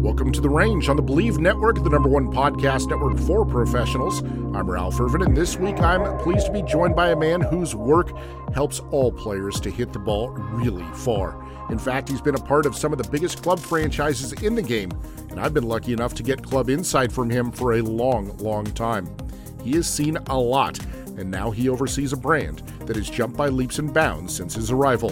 Welcome to The Range on the Believe Network, the number one podcast network for professionals. I'm Ralph Irvin, and this week I'm pleased to be joined by a man whose work helps all players to hit the ball really far. In fact, he's been a part of some of the biggest club franchises in the game, and I've been lucky enough to get club insight from him for a long, long time. He has seen a lot, and now he oversees a brand that has jumped by leaps and bounds since his arrival.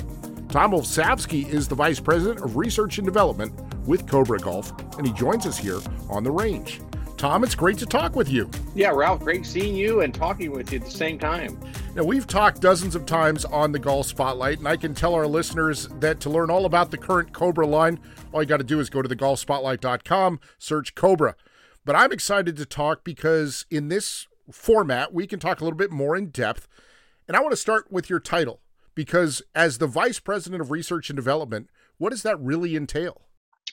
Tom Olsavsky is the Vice President of Research and Development with Cobra Golf, and he joins us here on the range. Tom, it's great to talk with you. Yeah, Ralph, great seeing you and talking with you at the same time. Now, we've talked dozens of times on the Golf Spotlight, and I can tell our listeners that to learn all about the current Cobra line, all you got to do is go to thegolfspotlight.com, search Cobra. But I'm excited to talk because in this format, we can talk a little bit more in depth. And I want to start with your title because as the Vice President of Research and Development, what does that really entail?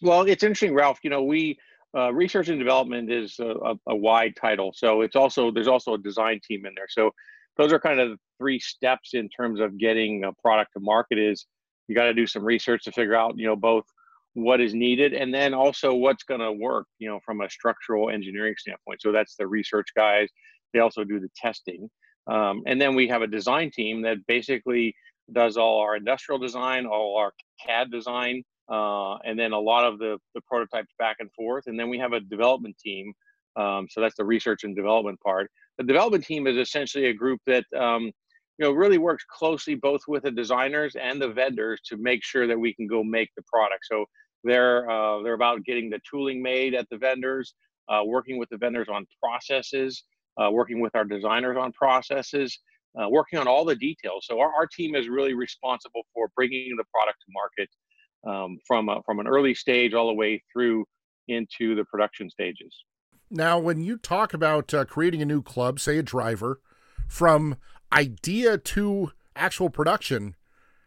Well, it's interesting, Ralph. You know, we uh, research and development is a, a, a wide title, so it's also there's also a design team in there. So those are kind of three steps in terms of getting a product to market. Is you got to do some research to figure out, you know, both what is needed and then also what's going to work, you know, from a structural engineering standpoint. So that's the research guys. They also do the testing, um, and then we have a design team that basically does all our industrial design, all our CAD design, uh, and then a lot of the, the prototypes back and forth. And then we have a development team. Um, so that's the research and development part. The development team is essentially a group that um, you know really works closely both with the designers and the vendors to make sure that we can go make the product. So they're uh, they're about getting the tooling made at the vendors, uh, working with the vendors on processes, uh, working with our designers on processes, uh, working on all the details. So our, our team is really responsible for bringing the product to market um, from a, from an early stage all the way through into the production stages. Now, when you talk about uh, creating a new club, say a driver, from idea to actual production,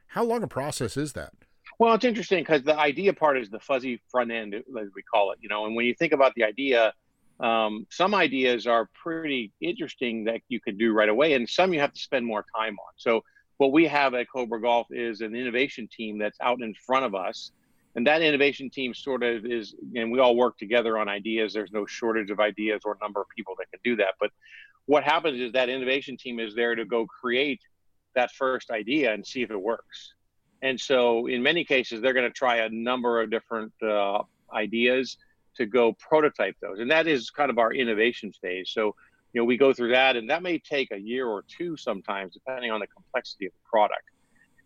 how long a process is that? Well, it's interesting because the idea part is the fuzzy front end, as we call it. You know, and when you think about the idea, um, some ideas are pretty interesting that you can do right away, and some you have to spend more time on. So what we have at Cobra Golf is an innovation team that's out in front of us. And that innovation team sort of is, and we all work together on ideas. There's no shortage of ideas or number of people that can do that. But what happens is that innovation team is there to go create that first idea and see if it works. And so, in many cases, they're going to try a number of different uh, ideas to go prototype those. And that is kind of our innovation phase. So, you know, we go through that, and that may take a year or two sometimes, depending on the complexity of the product.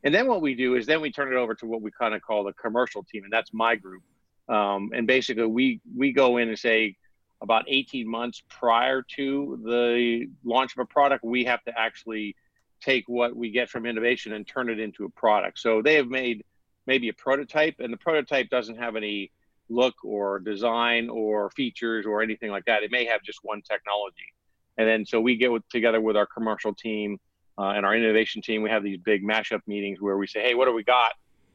And then what we do is then we turn it over to what we kind of call the commercial team, and that's my group. Um, and basically, we we go in and say about 18 months prior to the launch of a product, we have to actually take what we get from innovation and turn it into a product. So they have made maybe a prototype, and the prototype doesn't have any look or design or features or anything like that. It may have just one technology. And then so we get with, together with our commercial team uh, and our innovation team. We have these big mashup meetings where we say, "Hey, what do we got?"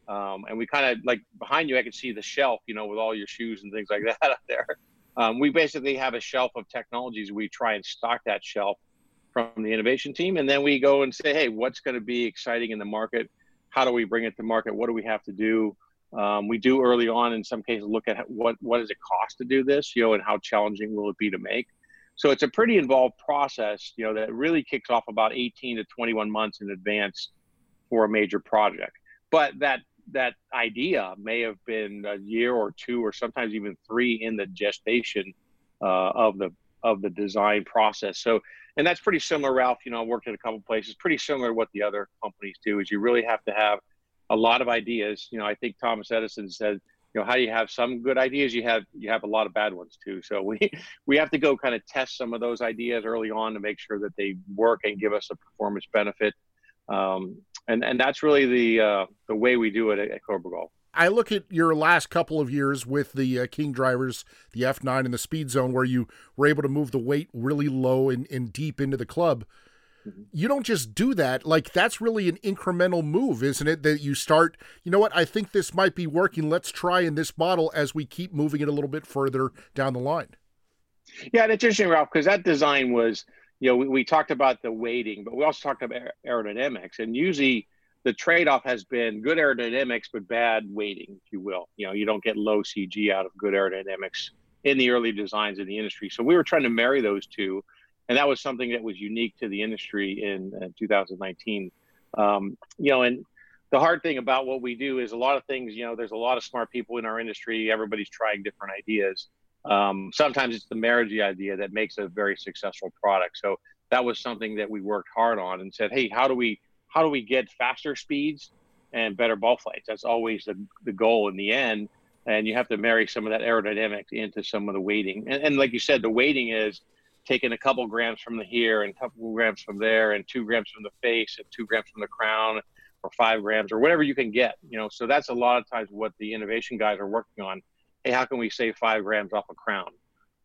Um, and we kind of like behind you, I can see the shelf, you know, with all your shoes and things like that up there. Um, we basically have a shelf of technologies. We try and stock that shelf from the innovation team, and then we go and say, "Hey, what's going to be exciting in the market? How do we bring it to market? What do we have to do?" Um, we do early on, in some cases, look at what what does it cost to do this, you know, and how challenging will it be to make. So it's a pretty involved process, you know, that really kicks off about 18 to 21 months in advance for a major project. But that that idea may have been a year or two, or sometimes even three in the gestation uh, of the of the design process. So, and that's pretty similar, Ralph. You know, I worked at a couple places, pretty similar to what the other companies do. Is you really have to have a lot of ideas. You know, I think Thomas Edison said know how you have some good ideas you have you have a lot of bad ones too so we we have to go kind of test some of those ideas early on to make sure that they work and give us a performance benefit Um, and and that's really the uh, the way we do it at, at Cobra Golf. I look at your last couple of years with the uh, King drivers, the F9 and the Speed Zone, where you were able to move the weight really low and, and deep into the club. Mm-hmm. You don't just do that. Like, that's really an incremental move, isn't it? That you start, you know what, I think this might be working. Let's try in this model as we keep moving it a little bit further down the line. Yeah, it's interesting, Ralph, because that design was, you know, we, we talked about the weighting, but we also talked about aerodynamics. And usually, the trade-off has been good aerodynamics but bad weighting, if you will. You know, you don't get low CG out of good aerodynamics in the early designs in the industry. So we were trying to marry those two, and that was something that was unique to the industry in uh, 2019. Um, you know, and the hard thing about what we do is a lot of things. You know, there's a lot of smart people in our industry. Everybody's trying different ideas. Um, sometimes it's the marriage idea that makes a very successful product. So that was something that we worked hard on and said, hey, how do we how do we get faster speeds and better ball flights? That's always the, the goal in the end. And you have to marry some of that aerodynamics into some of the weighting. And, and like you said, the weighting is taking a couple grams from the here and a couple grams from there and two grams from the face and two grams from the crown or five grams or whatever you can get. You know, so that's a lot of times what the innovation guys are working on. Hey, how can we save five grams off a crown?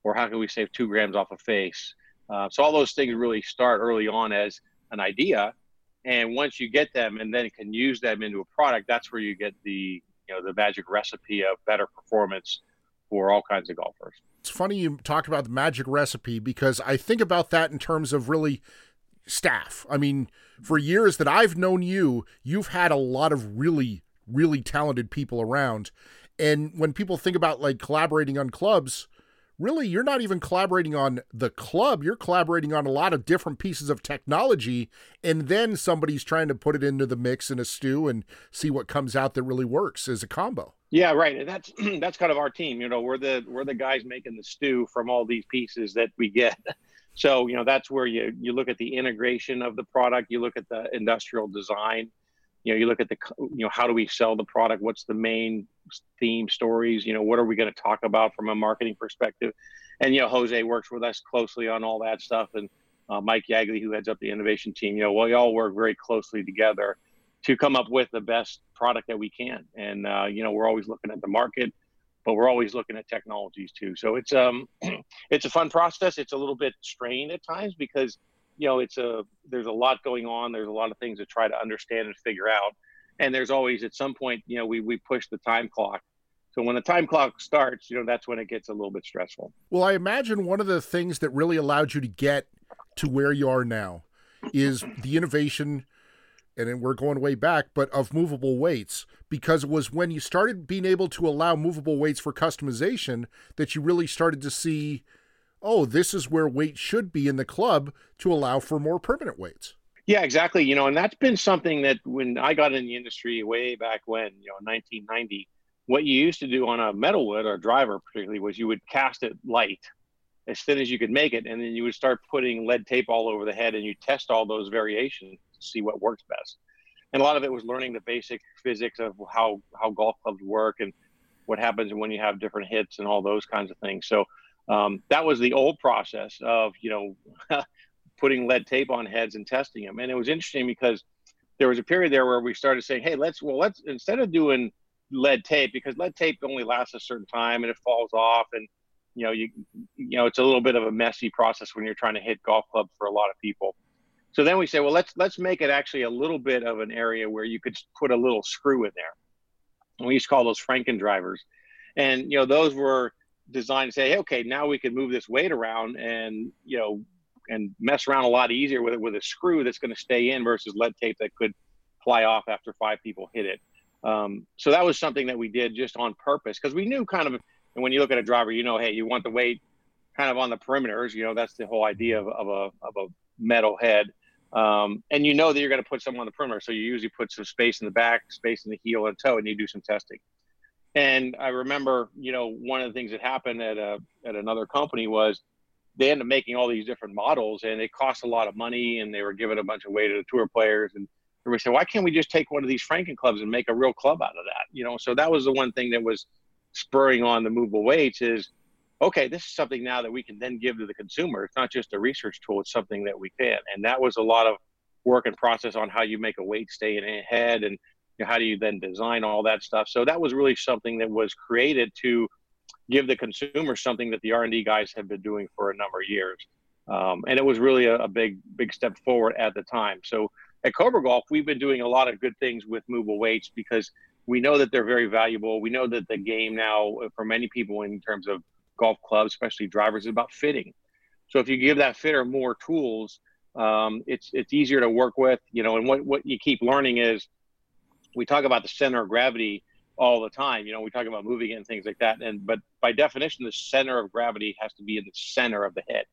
Or how can we save two grams off a face? Uh, so all those things really start early on as an idea and once you get them and then can use them into a product that's where you get the you know the magic recipe of better performance for all kinds of golfers it's funny you talk about the magic recipe because i think about that in terms of really staff. I mean for years that i've known you you've had a lot of really really talented people around. And when people think about like collaborating on clubs really you're not even collaborating on the club. You're collaborating on a lot of different pieces of technology and then somebody's trying to put it into the mix in a stew and see what comes out that really works as a combo. Yeah right. And that's that's kind of our team. You know we're the we're the guys making the stew from all these pieces that we get. So you know that's where you you look at the integration of the product. You look at the industrial design you know you look at the you know how do we sell the product? What's the main theme stories? You know what are we going to talk about from a marketing perspective? And you know jose works with us closely on all that stuff. And uh, mike yagley who heads up the innovation team you know we all work very closely together to come up with the best product that we can. And uh, you know we're always looking at the market but we're always looking at technologies too. So it's um it's a fun process. It's a little bit strained at times because you know it's a there's a lot going on. There's a lot of things to try to understand and figure out. And there's always at some point you know we we push the time clock. So when the time clock starts you know that's when it gets a little bit stressful. Well i imagine one of the things that really allowed you to get to where you are now is the innovation and we're going way back, but of movable weights, because it was when you started being able to allow movable weights for customization that you really started to see oh, this is where weight should be in the club to allow for more permanent weights. Yeah, exactly. You know, and that's been something that when I got in the industry way back when, you know, 1990, what you used to do on a metal wood or driver particularly was you would cast it light as thin as you could make it and then you would start putting lead tape all over the head and you test all those variations to see what works best and a lot of it was learning the basic physics of how how golf clubs work and what happens when you have different hits and all those kinds of things so um, that was the old process of you know putting lead tape on heads and testing them. And it was interesting because there was a period there where we started saying, hey, let's well let's instead of doing lead tape because lead tape only lasts a certain time and it falls off and you know you you know it's a little bit of a messy process when you're trying to hit golf clubs for a lot of people. So then we say well let's let's make it actually a little bit of an area where you could put a little screw in there. And we used to call those franken drivers. And you know those were designed to say, hey, okay, now we can move this weight around and you know and mess around a lot easier with it with a screw that's going to stay in versus lead tape that could fly off after five people hit it. Um, so that was something that we did just on purpose because we knew kind of, and when you look at a driver, you know, hey, you want the weight kind of on the perimeters. You know, that's the whole idea of, of a of a metal head. Um, and you know that you're going to put some on the perimeter, so you usually put some space in the back, space in the heel and toe, and you do some testing. And I remember, you know, one of the things that happened at a at another company was they ended up making all these different models, and it cost a lot of money, and they were giving a bunch of weight to the tour players, and we said, why can't we just take one of these Franken clubs and make a real club out of that? You know, so that was the one thing that was spurring on the movable weights is, okay, this is something now that we can then give to the consumer. It's not just a research tool; it's something that we can, and that was a lot of work and process on how you make a weight stay in head and know, how do you then design all that stuff. So that was really something that was created to give the consumer something that the R&D guys have been doing for a number of years. Um, and it was really a, a, big, big step forward at the time. So at Cobra Golf, we've been doing a lot of good things with movable weights because we know that they're very valuable. We know that the game now, for many people in terms of golf clubs, especially drivers, is about fitting. So if you give that fitter more tools, um, it's it's easier to work with. You know, and what what you keep learning is we talk about the center of gravity all the time. You know, we talk about moving it and things like that. And but by definition, the center of gravity has to be in the center of the head.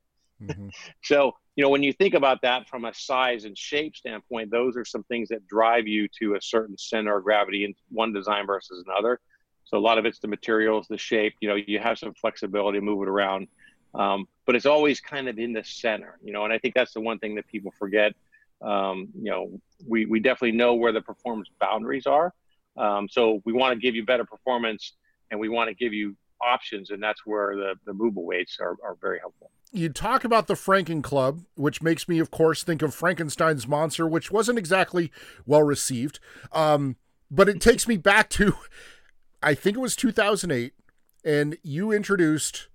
Mm-hmm. so you know, when you think about that from a size and shape standpoint, those are some things that drive you to a certain center of gravity in one design versus another. So a lot of it's the materials, the shape. You know, you have some flexibility to move it around, um, but it's always kind of in the center. You know, and I think that's the one thing that people forget. Um, you know, we we definitely know where the performance boundaries are. Um, so we want to give you better performance, and we want to give you options, and that's where the the movable weights are are very helpful you talk about the Franken Club, which makes me, of course, think of Frankenstein's monster, which wasn't exactly well received. Um, but it takes me back to I think it was 2008, and you introduced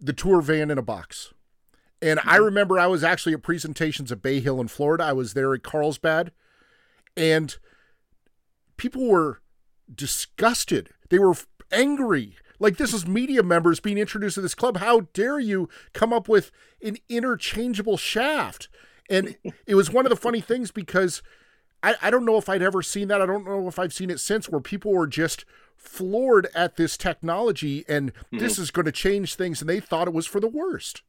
the tour van in a box. And I mm-hmm. remember I was actually at presentations at Bay Hill in Florida. I was there at Carlsbad, and people were disgusted. They were angry. Like this is media members being introduced to this club. How dare you come up with an interchangeable shaft? And it was one of the funny things because I, I don't know if I'd ever seen that. I don't know if I've seen it since where people were just floored at this technology and mm-hmm. this is going to change things and they thought it was for the worst.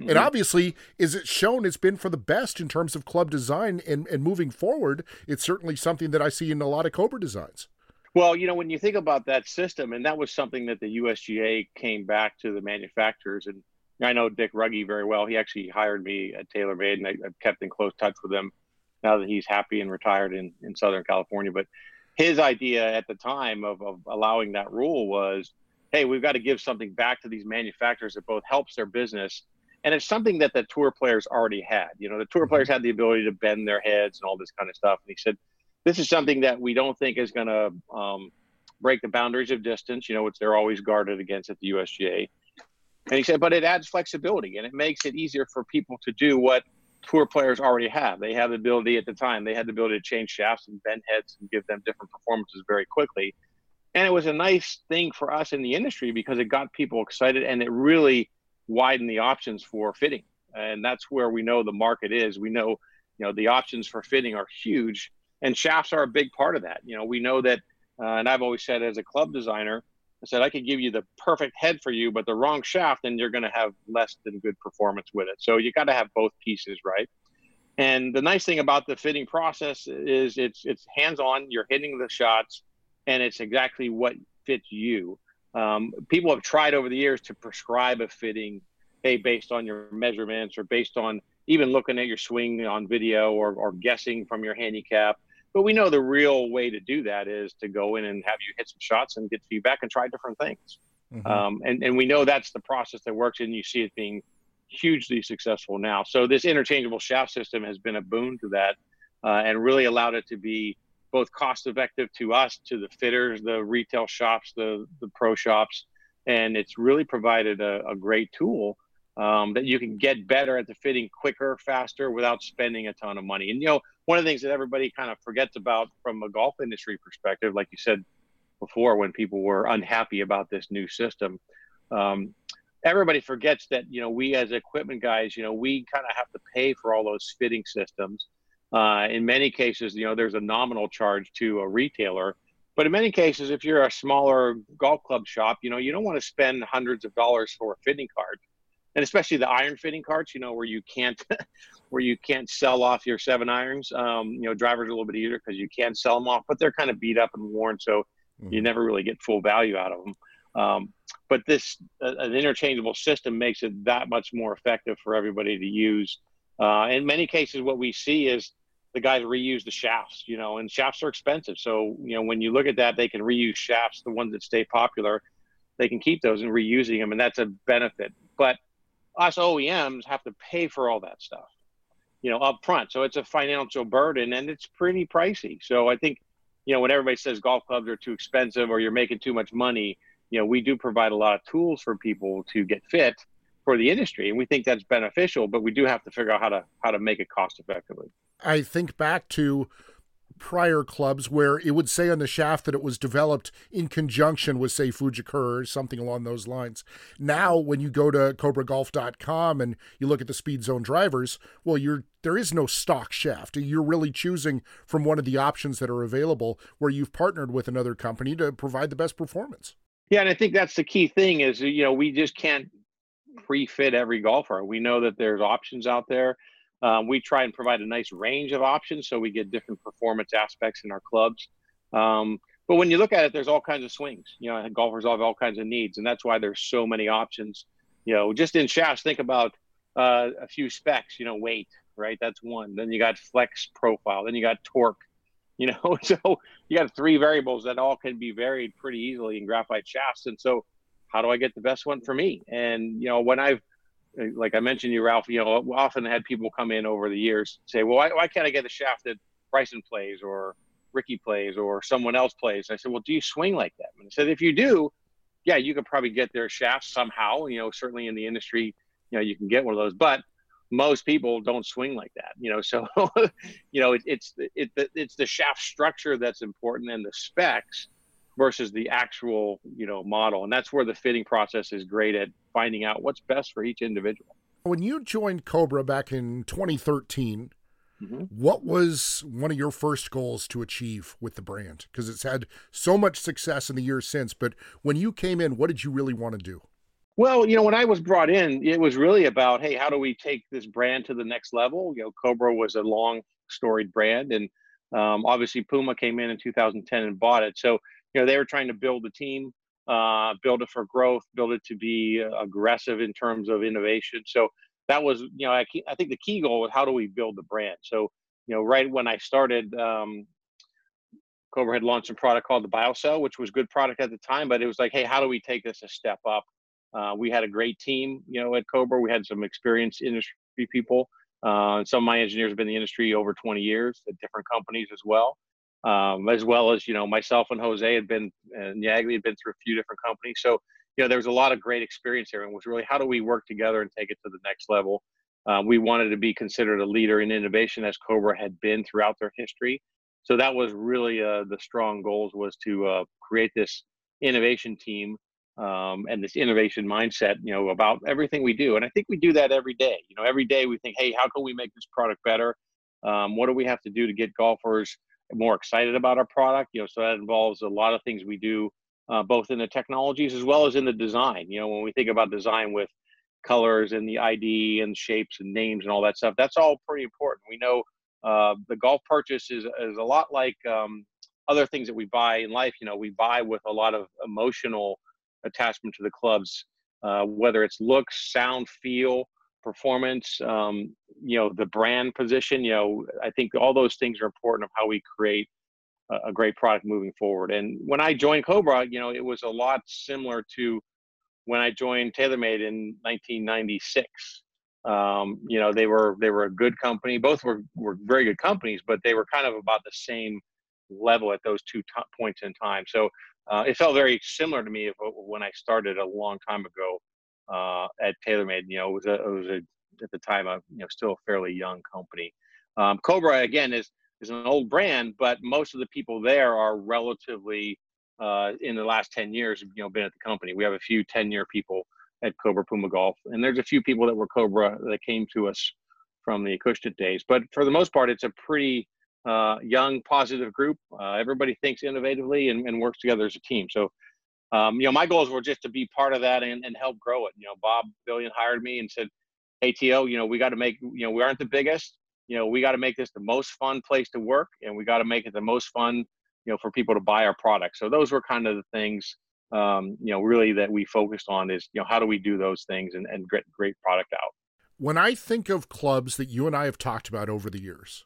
Mm-hmm. And obviously, is it shown it's been for the best in terms of club design and, and moving forward? It's certainly something that I see in a lot of Cobra designs. Well, you know, when you think about that system, and that was something that the USGA came back to the manufacturers, and I know Dick Rugge very well. He actually hired me at TaylorMade, and I, have kept in close touch with him now that he's happy and retired in, in Southern California. But his idea at the time of, of allowing that rule was hey, we've got to give something back to these manufacturers that both helps their business and it's something that the tour players already had. You know, the tour players had the ability to bend their heads and all this kind of stuff. And he said, this is something that we don't think is going to um, break the boundaries of distance, you know, which they're always guarded against at the USGA. And he said, but it adds flexibility and it makes it easier for people to do what tour players already have. They have the ability at the time, they had the ability to change shafts and bend heads and give them different performances very quickly. And it was a nice thing for us in the industry because it got people excited and it really widened the options for fitting. And that's where we know the market is. We know, you know, the options for fitting are huge and shafts are a big part of that. You know, we know that, uh, and I've always said as a club designer, I said I could give you the perfect head for you, but the wrong shaft, and you're going to have less than good performance with it. So you got to have both pieces, right? And the nice thing about the fitting process is it's it's hands-on. You're hitting the shots, and it's exactly what fits you. Um, people have tried over the years to prescribe a fitting, hey, based on your measurements or based on even looking at your swing on video or, or guessing from your handicap. But we know the real way to do that is to go in and have you hit some shots and get feedback and try different things. Mm-hmm. Um, and, and we know that's the process that works, and you see it being hugely successful now. So this interchangeable shaft system has been a boon to that, uh, and really allowed it to be both cost effective to us, to the fitters, the retail shops, the the pro shops, and it's really provided a, a great tool um, that you can get better at the fitting quicker, faster, without spending a ton of money. And you know, one of the things that everybody kind of forgets about from a golf industry perspective, like you said before, when people were unhappy about this new system, um, everybody forgets that you know we as equipment guys, you know, we kind of have to pay for all those fitting systems. Uh, in many cases, you know, there's a nominal charge to a retailer. But in many cases, if you're a smaller golf club shop, you know, you don't want to spend hundreds of dollars for a fitting card and especially the iron fitting carts, you know, where you can't, where you can't sell off your seven irons. Um, you know, drivers are a little bit easier because you can sell them off, but they're kind of beat up and worn, so mm-hmm. you never really get full value out of them. Um, but this, uh, an interchangeable system makes it that much more effective for everybody to use. Uh, in many cases, what we see is the guys reuse the shafts, you know, and shafts are expensive. So, you know, when you look at that, they can reuse shafts, the ones that stay popular, they can keep those and reusing them, and that's a benefit. But us OEMs have to pay for all that stuff. you know, up front. So it's a financial burden and it's pretty pricey. So I think, you know, when everybody says golf clubs are too expensive or you're making too much money, you know, we do provide a lot of tools for people to get fit for the industry, and we think that's beneficial. But we do have to figure out how to how to make it cost effectively. I think back to prior clubs where it would say on the shaft that it was developed in conjunction with, say, Fujikura or something along those lines. Now, when you go to CobraGolf.com and you look at the Speed Zone drivers, well, you're there is no stock shaft. You're really choosing from one of the options that are available where you've partnered with another company to provide the best performance. Yeah, and I think that's the key thing is you know we just can't pre-fit every golfer. We know that there's options out there. Um, we try and provide a nice range of options so we get different performance aspects in our clubs. Um, but when you look at it, there's all kinds of swings. You know, golfers have all kinds of needs, and that's why there's so many options. You know, just in shafts, think about uh, a few specs. You know, weight, right? That's one. Then you got flex profile. Then you got torque. You know, so you got three variables that all can be varied pretty easily in graphite shafts. And so, how do I get the best one for me? And you know, when I've Uh, like I mentioned you, Ralph, you know, often had people come in over the years say, well, why, why can't I get the shaft that Bryson plays or Rickie plays or someone else plays? I said, well, do you swing like that? And I said, if you do, yeah, you could probably get their shaft somehow. You know, certainly in the industry, you know, you can get one of those, but most people don't swing like that. You know, so you know, it, it's it, it's the shaft structure that's important and the specs versus the actual you know model. And that's where the fitting process is great at finding out what's best for each individual. When you joined cobra back in 2013 mm-hmm. what was one of your first goals to achieve with the brand? Because it's had so much success in the years since but when you came in what did you really want to do? Well you know when i was brought in it was really about hey how do we take this brand to the next level? You know cobra was a long storied brand and um, obviously puma came in in 2010 and bought it. So you know they were trying to build a team uh, build it for growth build it to be aggressive in terms of innovation. So that was you know I, I think the key goal was how do we build the brand? So you know right when i started um, cobra had launched a product called the biocell which was good product at the time but it was like hey how do we take this a step up? Uh, we had a great team you know at cobra. We had some experienced industry people. Uh, some of my engineers have been in the industry over 20 years at different companies as well um, as well as you know myself and Jose had been and had been through a few different companies. So you know there was a lot of great experience here, and was really how do we work together and take it to the next level. Um, we wanted to be considered a leader in innovation as Cobra had been throughout their history. So that was really uh, the strong goals was to uh, create this innovation team um, and this innovation mindset, you know, about everything we do. And I think we do that every day. You know, every day we think, hey, how can we make this product better? Um, what do we have to do to get golfers more excited about our product. You know, so that involves a lot of things we do, uh, both in the technologies as well as in the design. You know, when we think about design with colors and the ID and shapes and names and all that stuff, that's all pretty important. We know uh, the golf purchase is is a lot like um, other things that we buy in life. You know, we buy with a lot of emotional attachment to the clubs, uh, whether it's looks, sound, feel performance, um, you know, the brand position, you know, I think all those things are important of how we create a, great product moving forward. And when I joined Cobra, you know, it was a lot similar to when I joined TaylorMade in 1996. Um, you know, they were they were a good company. Both were were very good companies, but they were kind of about the same level at those two t- points in time. So uh, it felt very similar to me when I started a long time ago uh, at TaylorMade. You know, it was a, it was a at the time a you know still a fairly young company. Um, Cobra again is is an old brand, but most of the people there are relatively uh, in the last 10 years, you know, been at the company. We have a few 10 year people at Cobra Puma Golf, and there's a few people that were Cobra that came to us from the Acushnet days. But for the most part, it's a pretty uh, young, positive group. Uh, everybody thinks innovatively and, and, works together as a team. So um, you know, my goals were just to be part of that and, and help grow it. You know, Bob Philion hired me and said, "Hey, To, you know, we got to make, you know, we aren't the biggest. You know, we got to make this the most fun place to work, and we got to make it the most fun, you know, for people to buy our product." So those were kind of the things, um, you know, really that we focused on is, you know, how do we do those things and, and get great product out. When I think of clubs that you and I have talked about over the years,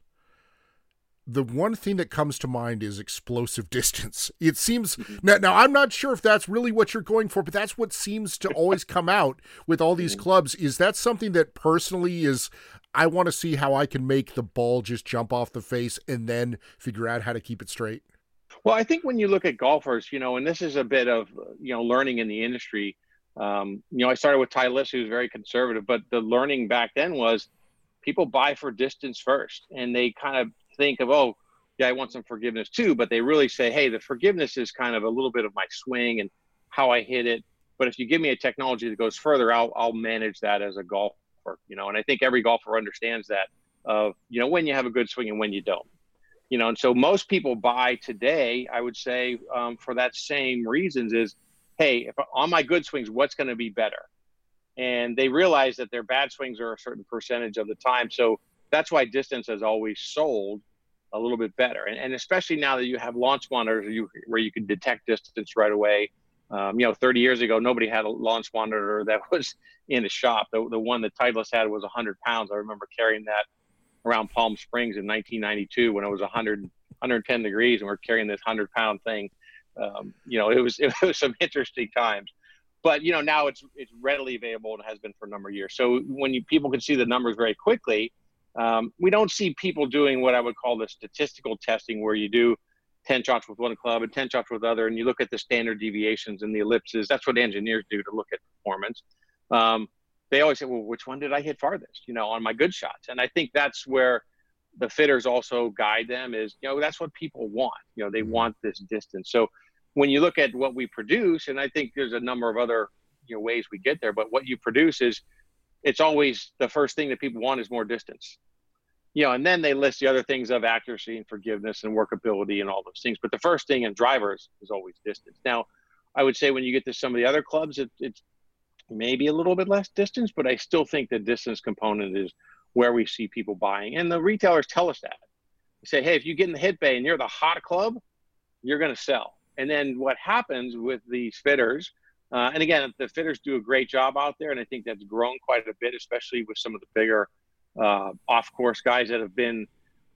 the one thing that comes to mind is explosive distance. It seems now, now I'm not sure if that's really what you're going for, but that's what seems to always come out with all these clubs. Is that something that personally is I want to see how I can make the ball just jump off the face and then figure out how to keep it straight? Well, I think when you look at golfers, you know, and this is a bit of you know learning in the industry. Um, you know, I started with Titleist, who's very conservative, but the learning back then was people buy for distance first, and they kind of think of, oh, yeah, I want some forgiveness too, but they really say, hey, the forgiveness is kind of a little bit of my swing and how I hit it. But if you give me a technology that goes further, I'll I'll manage that as a golfer, you know. And I think every golfer understands that of you know when you have a good swing and when you don't, you know. And so most people buy today, I would say, um, for that same reasons is, hey, if on my good swings, what's going to be better? And they realize that their bad swings are a certain percentage of the time, so that's why distance has always sold a little bit better. And, and especially now that you have launch monitors you, where you can detect distance right away. Um, you know, 30 years ago, nobody had a launch monitor that was in a shop. The, the one that Titleist had was 100 pounds. I remember carrying that around Palm Springs in 1992 when it was 100, 110 degrees and we're carrying this 100 pound thing. Um, you know, it was it was some interesting times. But you know, now it's it's readily available and has been for a number of years. So when you people can see the numbers very quickly, um, we don't see people doing what I would call the statistical testing, where you do 10 shots with one club and 10 shots with other, and you look at the standard deviations and the ellipses. That's what engineers do to look at performance. Um, they always say, well, which one did I hit farthest, you know, on my good shots? And I think that's where the fitters also guide them is, you know, that's what people want. You know, they want this distance. So when you look at what we produce, and I think there's a number of other, you know, ways we get there, but what you produce is it's always the first thing that people want is more distance you know, and then they list the other things of accuracy and forgiveness and workability and all those things. But the first thing in drivers is always distance. Now, I would say when you get to some of the other clubs, it, it's maybe a little bit less distance, but I still think the distance component is where we see people buying. And the retailers tell us that. They say, hey, if you get in the hit bay and you're the hot club, you're going to sell. And then what happens with these fitters, uh, and again, the fitters do a great job out there, and I think that's grown quite a bit, especially with some of the bigger uh, off course guys that have been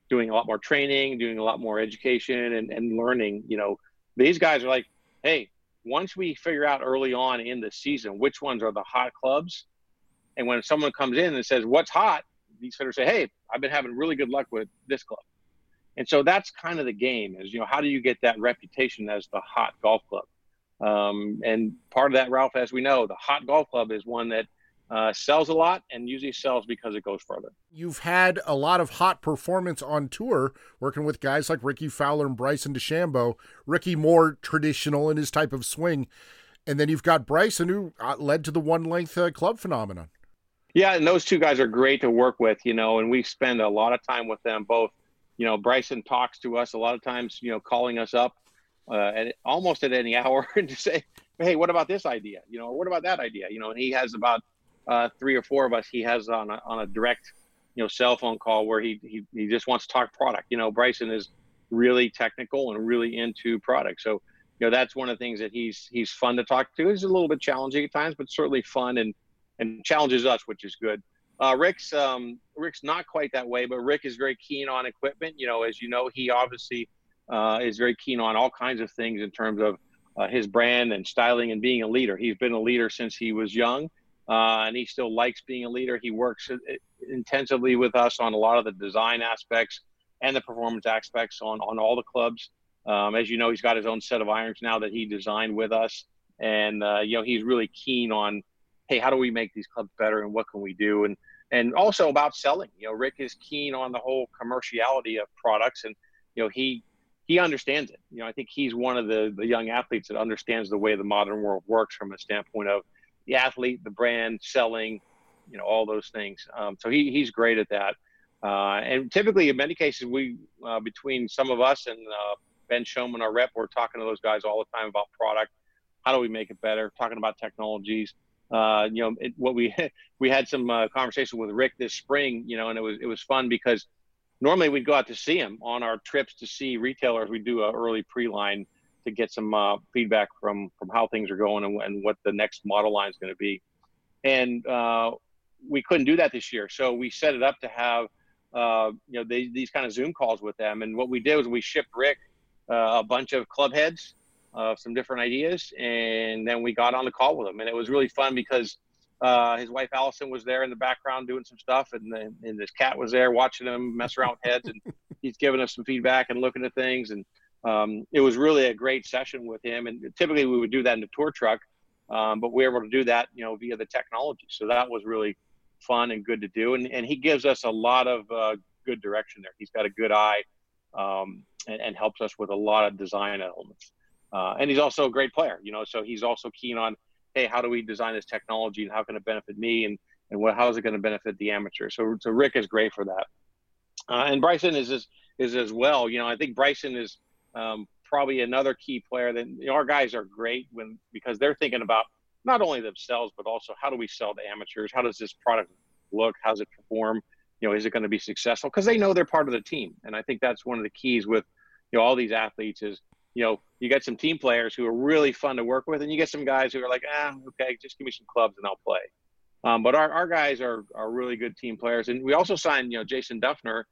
doing a lot more training, doing a lot more education and, and learning. You know, these guys are like, hey, once we figure out early on in the season which ones are the hot clubs, and when someone comes in and says, what's hot? These fitters say, hey, I've been having really good luck with this club. And so that's kind of the game is, you know, how do you get that reputation as the hot golf club? Um, and part of that, Ralph, as we know, the hot golf club is one that uh, sells a lot and usually sells because it goes further. You've had a lot of hot performance on tour working with guys like Rickie Fowler and Bryson DeChambeau. Rickie more traditional in his type of swing. And then you've got Bryson who uh, led to the one length uh, club phenomenon. Yeah, and those two guys are great to work with, you know, and we spend a lot of time with them both. You know, Bryson talks to us a lot of times, you know, calling us up uh, at almost at any hour and say, hey, what about this idea? You know, what about that idea? You know, and he has about uh, three or four of us he has on a, on a direct you know cell phone call where he, he he just wants to talk product. You know bryson is really technical and really into product. So you know that's one of the things that he's he's fun to talk to. He's a little bit challenging at times but certainly fun and and challenges us which is good. Uh, rick's um, rick's not quite that way but rick is very keen on equipment. You know as you know he obviously uh, is very keen on all kinds of things in terms of uh, his brand and styling and being a leader he's been a leader since he was young uh, and he still likes being a leader. He works intensively with us on a lot of the design aspects and the performance aspects on on all the clubs. Um, as you know, he's got his own set of irons now that he designed with us, and uh, you know he's really keen on, hey, how do we make these clubs better, and what can we do, and and also about selling. You know, Rick is keen on the whole commerciality of products, and you know he he understands it. You know, I think he's one of the the young athletes that understands the way the modern world works from a standpoint of the athlete, the brand, selling, you know, all those things. Um, so he, he's great at that. Uh, and typically, in many cases, we uh, between some of us and uh, Ben Schomin, our rep, we're talking to those guys all the time about product. How do we make it better? Talking about technologies. Uh, you know, it, what we we had some uh, conversation with Rick this spring. You know, and it was it was fun because normally we'd go out to see them on our trips to see retailers. We do a early pre-line to get some uh, feedback from from how things are going and, and what the next model line is going to be. And uh, we couldn't do that this year, so we set it up to have uh, you know, they, these kind of Zoom calls with them. And what we did was we shipped Rick uh, a bunch of club heads, uh, some different ideas, and then we got on the call with them. And it was really fun because uh, his wife Allison was there in the background doing some stuff, and then and his cat was there watching him mess around with heads, and he's giving us some feedback and looking at things. And um, it was really a great session with him. And typically we would do that in the tour truck, um, but we were able to do that, you know, via the technology. So that was really fun and good to do. And, and he gives us a lot of uh, good direction there. He's got a good eye um, and, and, helps us with a lot of design elements. Uh, and he's also a great player, you know, so he's also keen on, hey, how do we design this technology and how can it benefit me and, and what, how is it going to benefit the amateur? So, so Rick is great for that. Uh, and Bryson is, is, is as well. You know, I think Bryson is um, probably another key player that you know, our guys are great when because they're thinking about not only themselves but also how do we sell to amateurs? How does this product look? How does it perform? You know, is it going to be successful? Because they know they're part of the team, and I think that's one of the keys with you know all these athletes is you know you get some team players who are really fun to work with, and you get some guys who are like, ah, okay, just give me some clubs and I'll play. Um, but our, our guys are are really good team players, and we also signed you know Jason Dufner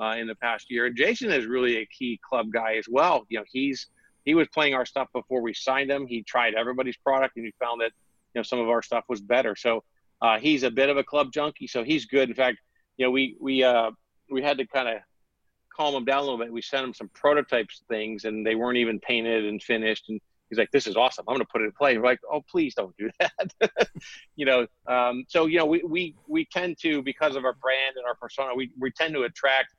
uh, in the past year. And Jason is really a key club guy as well. You know, he's he was playing our stuff before we signed him. He tried everybody's product and he found that you know some of our stuff was better. So uh, he's a bit of a club junkie. So he's good. In fact, you know, we we uh, we had to kind of calm him down a little bit. We sent him some prototypes things, and they weren't even painted and finished. And he's like, "This is awesome. I'm going to put it in play." we're like, "Oh, please don't do that." you know, um, so you know, we we we tend to because of our brand and our persona, we we tend to attract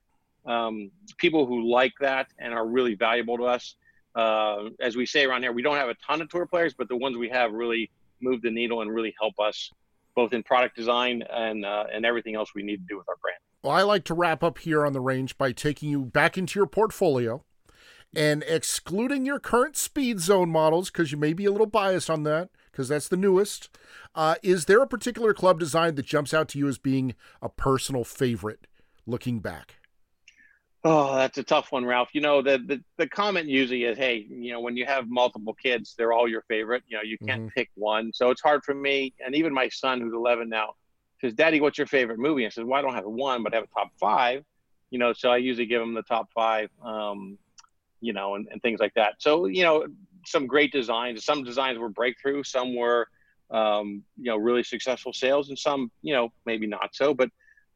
um, people who like that and are really valuable to us. Uh, as we say around here, we don't have a ton of tour players, but the ones we have really move the needle and really help us both in product design and uh, and everything else we need to do with our brand. Well, I like to wrap up here on the range by taking you back into your portfolio and excluding your current speed zone models because you may be a little biased on that because that's the newest. Uh, is there a particular club design that jumps out to you as being a personal favorite looking back? Oh, that's a tough one, Ralph. You know, the, the, the comment usually is, hey, you know, when you have multiple kids, they're all your favorite. You know, you can't mm-hmm. pick one. So it's hard for me. And even my son, who's 11 now, says, Daddy, what's your favorite movie? I said, Well, I don't have one, but I have a top five. You know, so I usually give him the top five, um, you know, and, and things like that. So, you know, some great designs. Some designs were breakthrough, some were, um, you know, really successful sales, and some, you know, maybe not so. But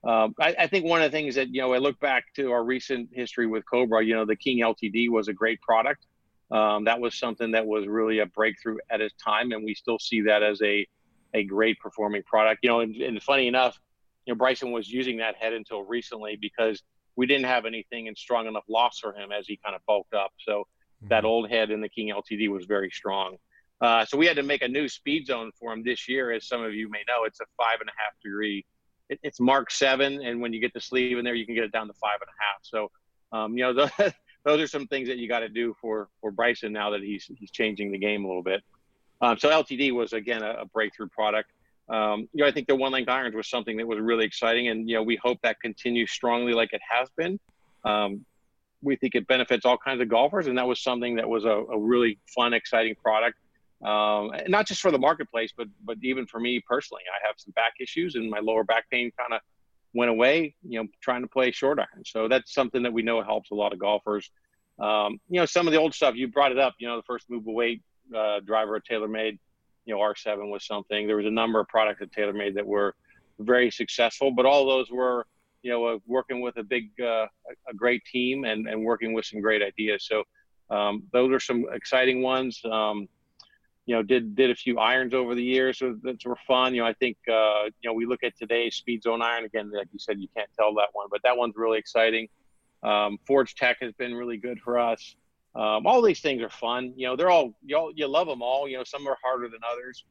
um, I, I, think one of the things that you know I look back to our recent history with Cobra. You know, the King LTD was a great product. Um, that was something that was really a breakthrough at its time, and we still see that as a a great performing product. You know, and, and funny enough, you know Bryson was using that head until recently because we didn't have anything in strong enough loss for him as he kind of bulked up. So mm-hmm. that old head in the King LTD was very strong. Uh, so we had to make a new speed zone for him this year, as some of you may know. It's a five and a half degree it, it's Mark seven, and when you get the sleeve in there, you can get it down to five and a half. So, um, you know, the, those are some things that you got to do for for Bryson now that he's he's changing the game a little bit. Um, so LTD was again a, a breakthrough product. Um, you know, I think the one length irons was something that was really exciting, and you know, we hope that continues strongly like it has been. Um, we think it benefits all kinds of golfers, and that was something that was a, a really fun, exciting product um, not just for the marketplace, but but even for me personally. I have some back issues, and my lower back pain kind of went away. You know, trying to play short iron. So that's something that we know helps a lot of golfers. Um, you know, some of the old stuff you brought it up. You know, the first move away uh, driver at TaylorMade. You know, R7 was something. There was a number of products at TaylorMade that were very successful, but all those were you know uh, working with a big uh, a great team and and working with some great ideas. So um, those are some exciting ones. Um, you know, did did a few irons over the years that were fun. You know, I think uh, you know we look at today's Speed Zone iron again. Like you said, you can't tell that one, but that one's really exciting. Um, Forge Tech has been really good for us. Um, all these things are fun. You know, they're all you all you love them all. You know, some are harder than others,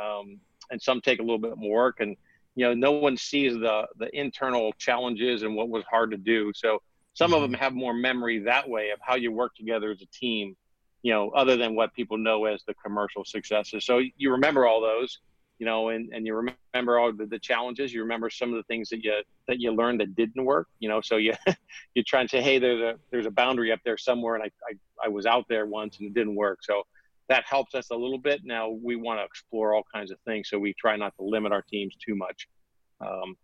um, and some take a little bit more work. And you know, no one sees the the internal challenges and what was hard to do. So some mm-hmm. of them have more memory that way of how you work together as a team you know, other than what people know as the commercial successes. So you remember all those, you know, and, and you remember all the, the challenges. You remember some of the things that you that you learned that didn't work. You know, so you you try and say, hey, there's a there's a boundary up there somewhere, and I, I I was out there once and it didn't work. So that helps us a little bit. Now we want to explore all kinds of things, so we try not to limit our teams too much. Um,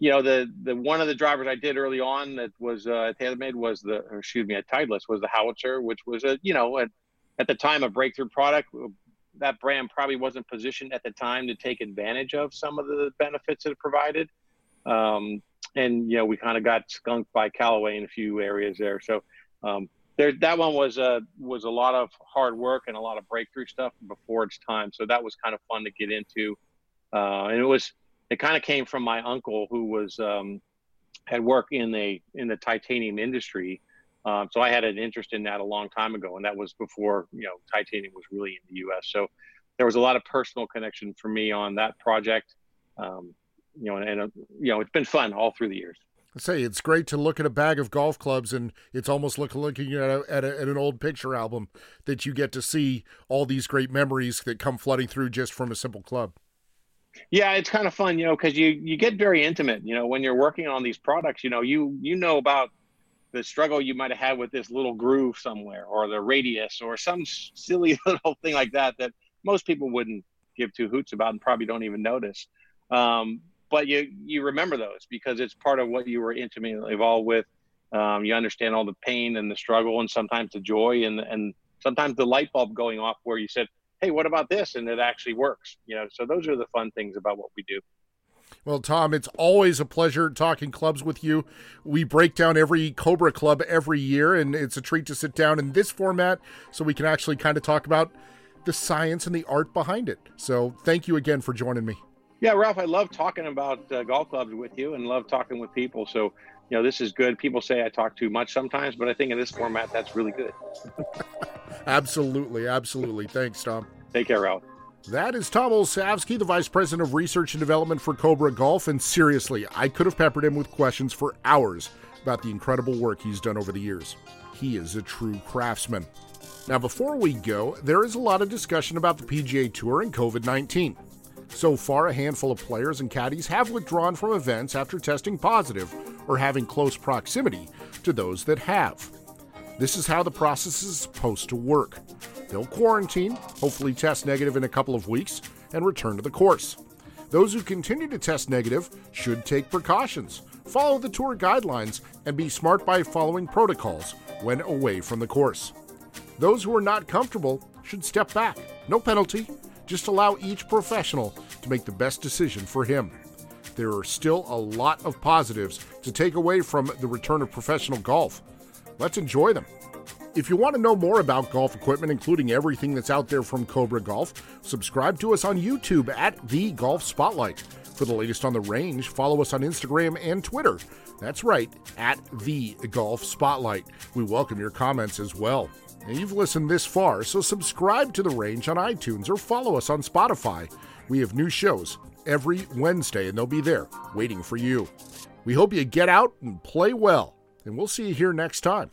you know, the the one of the drivers I did early on that was uh, TaylorMade was the, excuse me, at Titleist was the Howitzer, which was a, you know, at, at the time a breakthrough product. That brand probably wasn't positioned at the time to take advantage of some of the benefits that it provided. Um, and you know, we kind of got skunked by Callaway in a few areas there. So um, there, that one was a was a lot of hard work and a lot of breakthrough stuff before its time. So that was kind of fun to get into, uh, and it was it kind of came from my uncle who was um, had worked in the in the titanium industry. Um, so I had an interest in that a long time ago, and that was before you know titanium was really in the U.S. So there was a lot of personal connection for me on that project. Um, you know, and, and uh, you know, it's been fun all through the years. I say it's great to look at a bag of golf clubs and it's almost like looking at, a, at, a, at, an old picture album that you get to see all these great memories that come flooding through just from a simple club. Yeah, it's kind of fun, you know, because you you get very intimate. You know, when you're working on these products, you know, you you know about the struggle you might have had with this little groove somewhere, or the radius, or some silly little thing like that that most people wouldn't give two hoots about and probably don't even notice. Um, but you you remember those because it's part of what you were intimately involved with. Um, you understand all the pain and the struggle, and sometimes the joy, and and sometimes the light bulb going off where you said, "Hey, what about this?" and it actually works. You know, so those are the fun things about what we do. Well, Tom, it's always a pleasure talking clubs with you. We break down every Cobra club every year, and it's a treat to sit down in this format so we can actually kind of talk about the science and the art behind it. So, thank you again for joining me. Yeah, Ralph, I love talking about uh, golf clubs with you and love talking with people. So, you know, this is good. People say I talk too much sometimes, but I think in this format, that's really good. absolutely. Absolutely. Thanks, Tom. Take care, Ralph. That is Tom Olsavsky, the Vice President of Research and Development for Cobra Golf. And seriously, I could have peppered him with questions for hours about the incredible work he's done over the years. He is a true craftsman. Now, before we go, there is a lot of discussion about the PGA Tour and COVID 19. So far, a handful of players and caddies have withdrawn from events after testing positive or having close proximity to those that have. This is how the process is supposed to work. They'll quarantine, hopefully test negative in a couple of weeks, and return to the course. Those who continue to test negative should take precautions, follow the tour guidelines, and be smart by following protocols when away from the course. Those who are not comfortable should step back. No penalty, just allow each professional to make the best decision for him. There are still a lot of positives to take away from the return of professional golf. Let's enjoy them. If you want to know more about golf equipment, including everything that's out there from Cobra Golf, subscribe to us on YouTube at The Golf Spotlight. For the latest on the range, follow us on Instagram and Twitter. That's right, at The Golf Spotlight. We welcome your comments as well. Now, you've listened this far, so subscribe to The Range on iTunes or follow us on Spotify. We have new shows every Wednesday, and they'll be there waiting for you. We hope you get out and play well, and we'll see you here next time